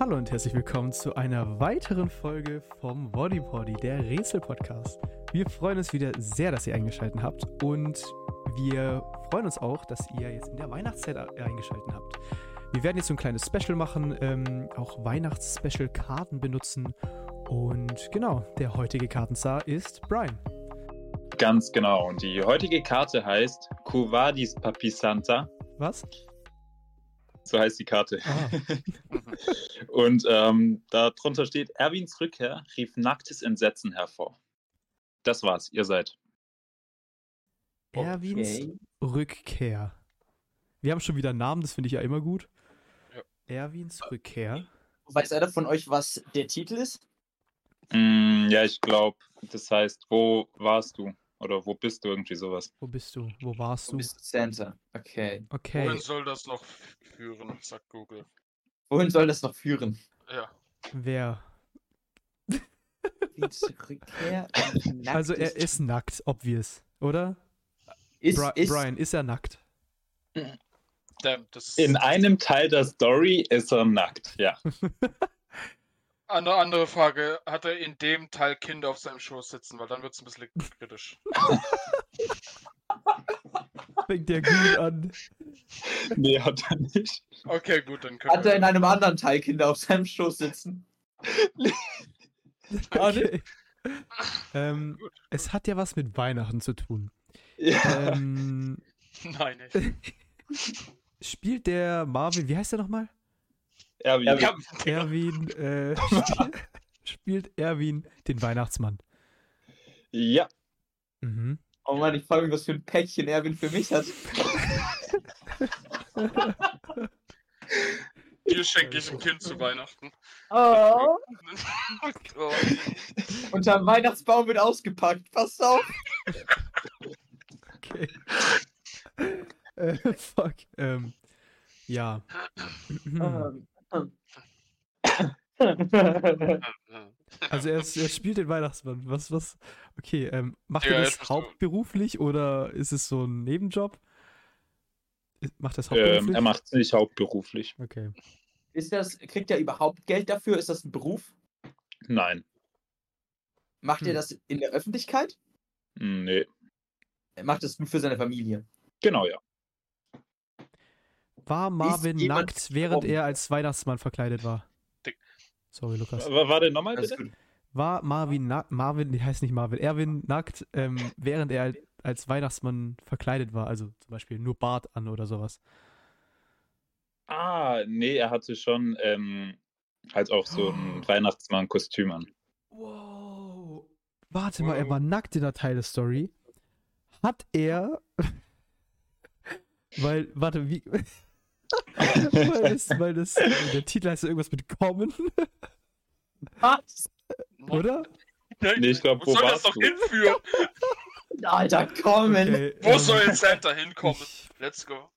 Hallo und herzlich willkommen zu einer weiteren Folge vom Body Poddy, der Rätsel-Podcast. Wir freuen uns wieder sehr, dass ihr eingeschaltet habt und wir freuen uns auch, dass ihr jetzt in der Weihnachtszeit eingeschaltet habt. Wir werden jetzt so ein kleines Special machen, ähm, auch Weihnachts-Special-Karten benutzen und genau, der heutige Kartenstar ist Brian. Ganz genau. Und die heutige Karte heißt Cuvadis Papi Santa. Was? So heißt die Karte. Ah. Und ähm, darunter steht, Erwins Rückkehr rief nacktes Entsetzen hervor. Das war's, ihr seid. Erwins Okay. Rückkehr. Wir haben schon wieder einen Namen, das finde ich ja immer gut. Ja. Erwins Rückkehr. Weiß einer von euch, was der Titel ist? Mm, ja, ich glaube, das heißt, wo warst du? Oder wo bist du? Irgendwie sowas. Wo bist du? Wo warst Du du? bist Santa. Okay. Okay. Wohin soll das noch führen, sagt Google. Wohin soll das noch führen? Ja. Wer? Also er ist nackt, obvious, oder? ist, Bri ist, Brian, ist er nackt? Damn, In einem Teil der Story ist er nackt, ja. eine andere Frage. Hat er in dem Teil Kinder auf seinem Schoß sitzen? Weil dann wird es ein bisschen kritisch. Fängt der gut an. Nee, hat er nicht. Okay, gut, dann können Hat er in einem anderen Teil Kinder auf seinem Schoß sitzen? Okay. ähm, Gut. es hat ja was mit Weihnachten zu tun. Ja. Ähm, Nein, nicht. spielt der Marvin, wie heißt der nochmal? Erwin. Ja, Erwin, äh, spiel- spielt Erwin den Weihnachtsmann. ja. Mhm. Oh Mann, ich frage mich, was für ein Päckchen Erwin für mich hat. Dir schenke ich ein Kind zu Weihnachten. Oh. Oh, Unterm Weihnachtsbaum wird ausgepackt. Passt auf. Okay. äh, fuck. Ähm, ja. Ähm. Also er, ist, er spielt den Weihnachtsmann. Was, was? Okay, ähm, macht Ja, er das bist du- hauptberuflich oder ist es so ein Nebenjob? Macht er das Ähm, hauptberuflich? er macht es nicht hauptberuflich. okay. ist das, kriegt er überhaupt Geld dafür? Ist das ein Beruf? Nein. Macht er Hm. das in der Öffentlichkeit? Mm, Nee. Er macht das nur für seine Familie. Genau, ja. War Marvin nackt, während er als Weihnachtsmann verkleidet war? Sorry, Lukas. War, war der nochmal bitte? gut. War Marvin nackt, Marvin, die heißt nicht Marvin, Erwin nackt, ähm, während er al- als Weihnachtsmann verkleidet war? Also zum Beispiel nur Bart an oder sowas. Ah, nee, er hatte schon ähm, halt auch so ein Weihnachtsmann-Kostüm an. Wow. Warte mal, er Wow. war nackt in der Teile-Story. Hat er. weil, warte, wie. weil, das, weil das. Der Titel heißt ja irgendwas mit kommen, Was? oder? Nein, Nee, ich glaub, wo wo soll das doch du? hinführen? Alter, kommen. Okay, Wo ähm, soll Santa hinkommen? Let's go.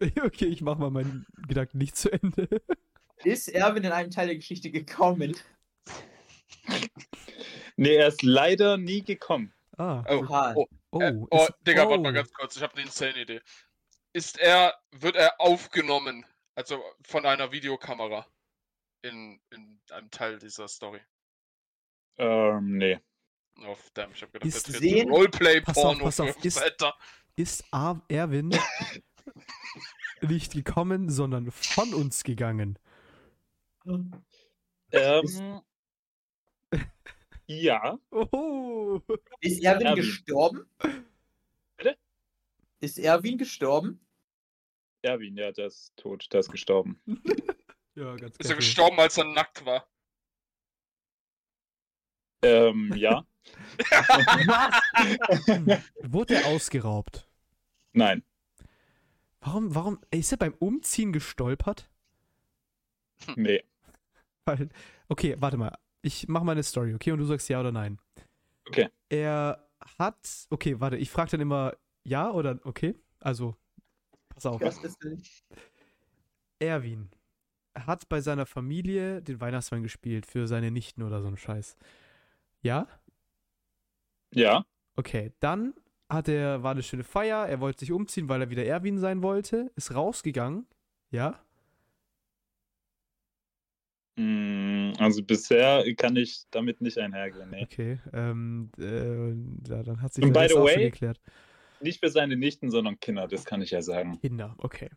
okay, ich mach mal meinen Gedanken nicht zu Ende. Ist Erwin in einem Teil der Geschichte gekommen? Nee, er ist leider nie gekommen. Ah. Oh, oh, Oh, oh ist- Digga, oh. warte mal ganz kurz. Ich habe eine insane Idee. Ist er, wird er aufgenommen, also von einer Videokamera in, in einem Teil dieser Story? Ähm, nee. Oh, damn, ich hab gedacht, Ist das sehen- Roleplay-Porno Pass auf, pass auf, ist-. Ist Erwin nicht gekommen, sondern von uns gegangen? Ähm, ja. Oh. Ist Erwin, Erwin. gestorben? Ist Erwin gestorben? Erwin, ja, der ist tot, der ist gestorben. Ja, ganz Ist er gestorben, als er nackt war? Ähm, ja. Wurde er ausgeraubt? Nein. Warum, warum, ist er beim Umziehen gestolpert? Nee. Weil, okay, warte mal. Ich mach mal eine Story, okay? Und du sagst ja oder nein. Okay. Er hat, okay, warte, ich frage dann immer ja oder okay? Also, pass auf. Was ist denn? Erwin hat bei seiner Familie den Weihnachtsmann gespielt für seine Nichten oder so ein Scheiß. Ja? Ja. Okay, dann hat er, war eine schöne Feier, er wollte sich umziehen, weil er wieder Erwin sein wollte, ist rausgegangen, ja? Mm, Also bisher kann ich damit nicht einhergehen. Nee. Okay, ähm, äh, ja, dann hat sich Und der by the auch schon way- geklärt. Nicht für seine Nichten, sondern Kinder, das kann ich ja sagen. Kinder, okay.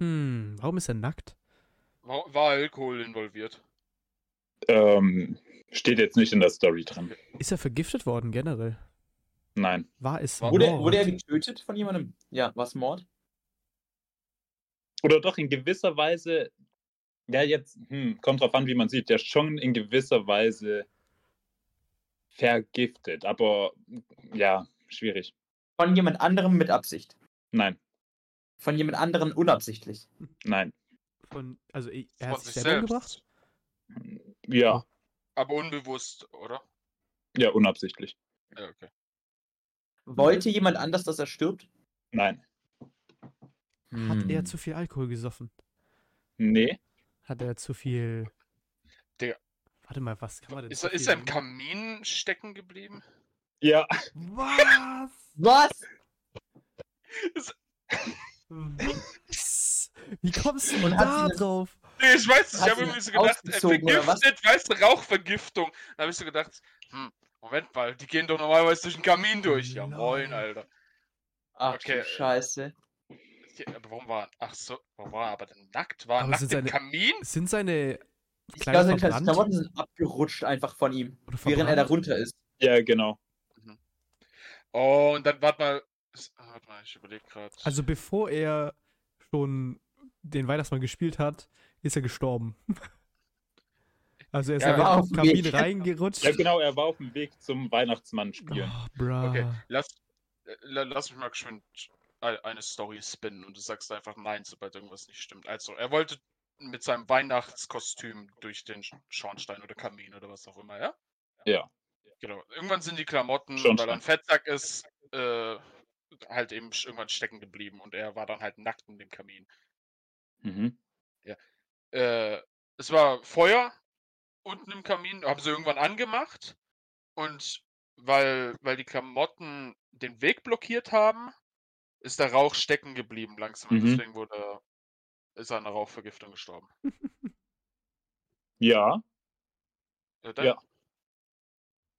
Hm, warum ist er nackt? War, war Alkohol involviert? Ähm, steht jetzt nicht in der Story drin. Ist er vergiftet worden generell? Nein. War es War- Wurde, Mord? wurde er getötet von jemandem? Ja, was Mord? Oder doch in gewisser Weise, ja, jetzt, hm, kommt drauf an, wie man sieht, der ist schon in gewisser Weise vergiftet, aber ja, schwierig. Von jemand anderem mit Absicht. Nein, Von jemand anderem unabsichtlich. nein. Von, also er Von hat sich selbst. umgebracht? Ja, Aber unbewusst, oder? ja, unabsichtlich. Ja, okay. Wollte jemand anders, dass er stirbt? Nein. Hat er Hm. zu viel Alkohol gesoffen? Nee, Hat er zu viel. Warte mal, was kann man denn? Ist, er- ist er im Kamin stecken geblieben? ja, Was? Was? Was? Wie kommst du da drauf? Nee, ich weiß nicht, ich habe irgendwie so gedacht, er was? vergiftet, weißt du, Rauchvergiftung. Da habe ich so gedacht, hm, Moment mal, die gehen doch normalerweise durch den Kamin durch. Ja, moin. Alter. Ach Okay, du äh, Scheiße. Aber warum war ach so, warum war er aber denn nackt? War er Aber nackt sind im seine- Kamin? Sind seine Ich glaube, seine? Klamotten sind abgerutscht einfach von ihm, während er da runter ist. ja, genau. Oh, und dann warte mal. ah, Warte mal, ich überlege gerade. Also bevor er schon den Weihnachtsmann gespielt hat, ist er gestorben. Also er ist Ja, einfach auf den dem Kamin Weg. reingerutscht. Ja, genau, er war auf dem Weg zum Weihnachtsmann spielen. Oh, bra. Okay, lass, äh, la- lass mich mal geschwind ei- eine Story spinnen und du sagst einfach nein, sobald irgendwas nicht stimmt. Also, er wollte mit seinem Weihnachtskostüm durch den Sch- Schornstein oder Kamin oder was auch immer, ja? Ja. Genau. Irgendwann sind die Klamotten, weil er ein Fettsack ist, äh, halt eben irgendwann stecken geblieben und er war dann halt nackt in dem Kamin. Mhm. Äh, es war Feuer unten im Kamin, haben sie irgendwann angemacht und weil, weil die Klamotten den Weg blockiert haben, ist der Rauch stecken geblieben langsam Mhm. deswegen wurde ist er an einer Rauchvergiftung gestorben. Ja, Ja. dann- Ja.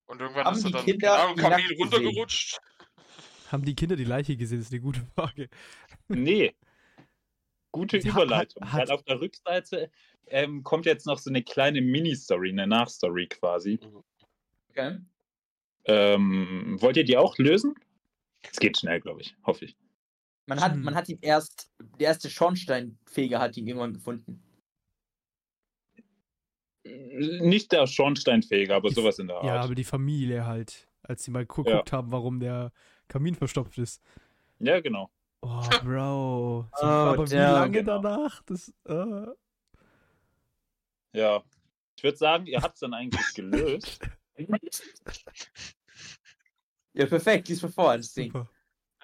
Und irgendwann Haben ist er die dann Kinder ihn Kamin gesehen? runtergerutscht. Haben die Kinder die Leiche gesehen? Das ist eine gute Frage. nee. Gute Ja, hat- Überleitung. hat- Weil auf der Rückseite ähm, kommt jetzt noch so eine kleine Mini-Story, eine Nachstory quasi. Okay. Ähm, wollt ihr die auch lösen? Es geht schnell, glaube ich. Hoffe ich. Man hat, Hm. man hat ihn erst, der erste Schornsteinfeger hat ihn irgendwann gefunden. Nicht der Schornsteinfeger, aber Die- sowas in der Art. Ja, aber die Familie halt, als sie mal geguckt haben, warum der Kamin verstopft ist. Ja, genau. Oh, Bro. So, Oh, aber wie lange Genau. danach? Das, äh, Ja. Ich würde sagen, ihr habt es dann eigentlich gelöst. Ja, perfekt, lies mir vor, das Ding. super.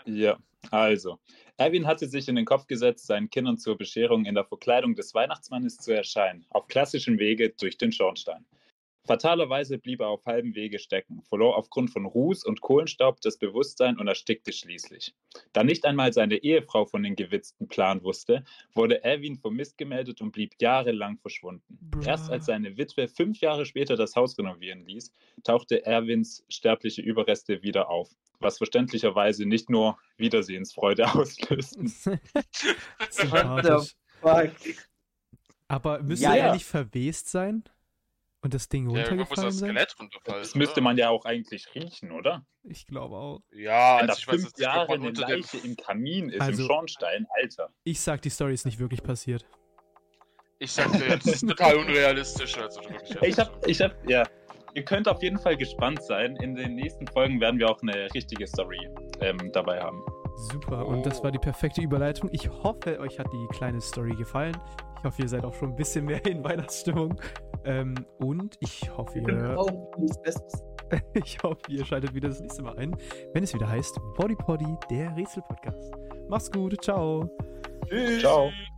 Ja, also. Erwin hatte sich in den Kopf gesetzt, seinen Kindern zur Bescherung in der Verkleidung des Weihnachtsmannes zu erscheinen, auf klassischem Wege durch den Schornstein. Fatalerweise blieb er auf halbem Wege stecken, verlor aufgrund von Ruß und Kohlenstaub das Bewusstsein und erstickte schließlich. Da nicht einmal seine Ehefrau von den gewitzten Plan wusste, wurde Erwin vermisst gemeldet und blieb jahrelang verschwunden. Bra. Erst als seine Witwe fünf Jahre später das Haus renovieren ließ, tauchte Erwins sterbliche Überreste wieder auf, was verständlicherweise nicht nur Wiedersehensfreude auslösten. Sympathisch. Fuck. Aber müsste Ja, er ja. nicht verwest sein? Und das Ding Ja, irgendwann muss runtergefallen das sein? Skelett runterfallen. Das müsste oder? man ja auch eigentlich riechen, oder? Ich glaube auch. Ja, Wenn also ich weiß fünf jetzt nicht, ob Jahre eine. Leiche im Kamin ist, Also- im Schornstein, Alter. Ich sag, die Story ist nicht wirklich passiert. Ich sagte ja, das ist total unrealistisch. Also wirklich, Ich hab, ich hab, ja. Ihr könnt auf jeden Fall gespannt sein. In den nächsten Folgen werden wir auch eine richtige Story ähm, dabei haben. Super. Und das war die perfekte Überleitung. Ich hoffe, euch hat die kleine Story gefallen. Ich hoffe, ihr seid auch schon ein bisschen mehr in Weihnachtsstimmung. Ähm, und ich hoffe, ihr, Besseres. ich hoffe, ihr schaltet wieder das nächste Mal ein, wenn es wieder heißt Body Poddy, der Rätsel-Podcast. Macht's gut. Ciao. Tschüss. Ciao. Tschüss.